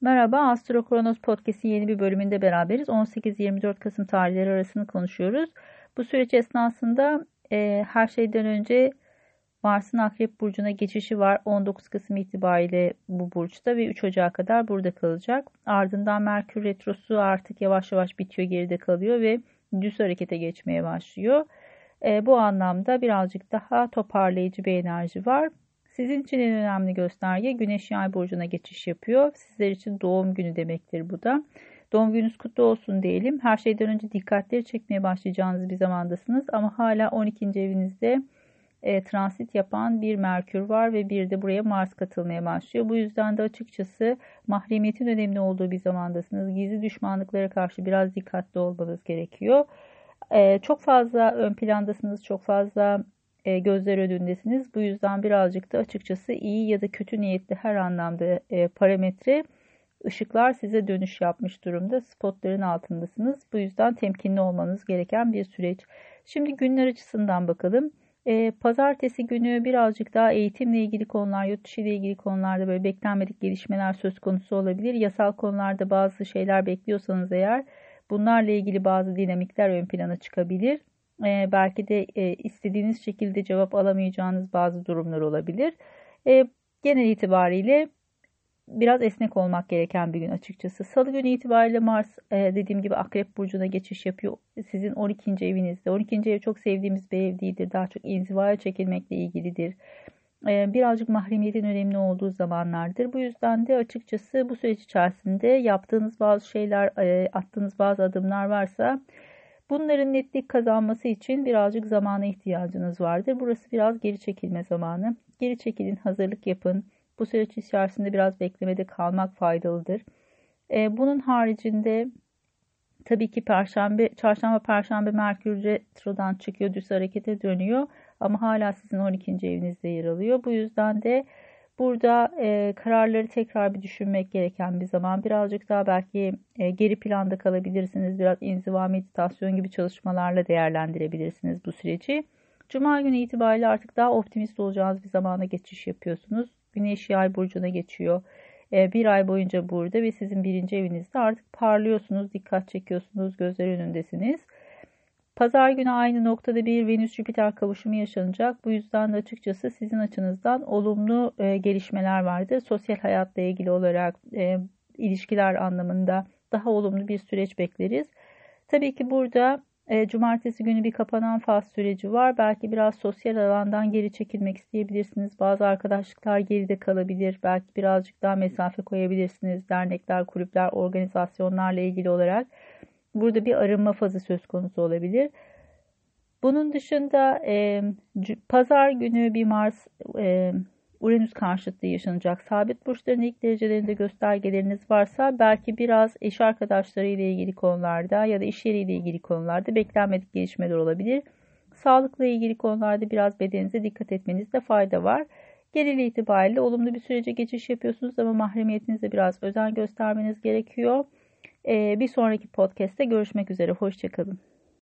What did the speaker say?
Merhaba, Astro Kronos Podcast'in yeni bir bölümünde beraberiz. 18-24 Kasım tarihleri arasını konuşuyoruz. Bu süreç esnasında e, her şeyden önce Mars'ın Akrep Burcu'na geçişi var. 19 Kasım itibariyle bu burçta ve 3 Ocak'a kadar burada kalacak. Ardından Merkür Retrosu artık yavaş yavaş bitiyor, geride kalıyor ve düz harekete geçmeye başlıyor. E, bu anlamda birazcık daha toparlayıcı bir enerji var. Sizin için en önemli gösterge Güneş Yay burcuna geçiş yapıyor. Sizler için doğum günü demektir bu da. Doğum gününüz kutlu olsun diyelim. Her şeyden önce dikkatleri çekmeye başlayacağınız bir zamandasınız ama hala 12. evinizde e, transit yapan bir Merkür var ve bir de buraya Mars katılmaya başlıyor. Bu yüzden de açıkçası mahremiyetin önemli olduğu bir zamandasınız. Gizli düşmanlıklara karşı biraz dikkatli olmanız gerekiyor. E, çok fazla ön plandasınız, çok fazla e, gözler önündesiniz. Bu yüzden birazcık da açıkçası iyi ya da kötü niyetli her anlamda e, parametre ışıklar size dönüş yapmış durumda. Spotların altındasınız. Bu yüzden temkinli olmanız gereken bir süreç. Şimdi günler açısından bakalım. E, pazartesi günü birazcık daha eğitimle ilgili konular, yurt dışı ile ilgili konularda böyle beklenmedik gelişmeler söz konusu olabilir. Yasal konularda bazı şeyler bekliyorsanız eğer bunlarla ilgili bazı dinamikler ön plana çıkabilir e, belki de e, istediğiniz şekilde cevap alamayacağınız bazı durumlar olabilir. E, genel itibariyle biraz esnek olmak gereken bir gün açıkçası. Salı günü itibariyle Mars e, dediğim gibi Akrep Burcu'na geçiş yapıyor. Sizin 12. evinizde. 12. ev çok sevdiğimiz bir ev değildir. Daha çok inzivaya çekilmekle ilgilidir. E, birazcık mahremiyetin önemli olduğu zamanlardır. Bu yüzden de açıkçası bu süreç içerisinde yaptığınız bazı şeyler, e, attığınız bazı adımlar varsa Bunların netlik kazanması için birazcık zamana ihtiyacınız vardır. Burası biraz geri çekilme zamanı. Geri çekilin, hazırlık yapın. Bu süreç içerisinde biraz beklemede kalmak faydalıdır. Ee, bunun haricinde tabii ki perşembe, çarşamba, perşembe Merkür retrodan çıkıyor, düz harekete dönüyor. Ama hala sizin 12. evinizde yer alıyor. Bu yüzden de Burada e, kararları tekrar bir düşünmek gereken bir zaman. Birazcık daha belki e, geri planda kalabilirsiniz. Biraz inziva meditasyon gibi çalışmalarla değerlendirebilirsiniz bu süreci. Cuma günü itibariyle artık daha optimist olacağınız bir zamana geçiş yapıyorsunuz. Güneş yay burcuna geçiyor. E, bir ay boyunca burada ve sizin birinci evinizde artık parlıyorsunuz, dikkat çekiyorsunuz, gözler önündesiniz. Pazar günü aynı noktada bir Venüs-Jüpiter kavuşumu yaşanacak. Bu yüzden de açıkçası sizin açınızdan olumlu e, gelişmeler vardır. Sosyal hayatla ilgili olarak e, ilişkiler anlamında daha olumlu bir süreç bekleriz. Tabii ki burada e, cumartesi günü bir kapanan faz süreci var. Belki biraz sosyal alandan geri çekilmek isteyebilirsiniz. Bazı arkadaşlıklar geride kalabilir. Belki birazcık daha mesafe koyabilirsiniz. Dernekler, kulüpler, organizasyonlarla ilgili olarak. Burada bir arınma fazı söz konusu olabilir. Bunun dışında e, pazar günü bir Mars e, Uranüs karşıtlığı yaşanacak. Sabit burçların ilk derecelerinde göstergeleriniz varsa belki biraz eş arkadaşları ile ilgili konularda ya da iş yeriyle ilgili konularda beklenmedik gelişmeler olabilir. Sağlıkla ilgili konularda biraz bedeninize dikkat etmenizde fayda var. Genel itibariyle olumlu bir sürece geçiş yapıyorsunuz ama mahremiyetinizde biraz özen göstermeniz gerekiyor. Ee, bir sonraki podcast'te görüşmek üzere. Hoşçakalın.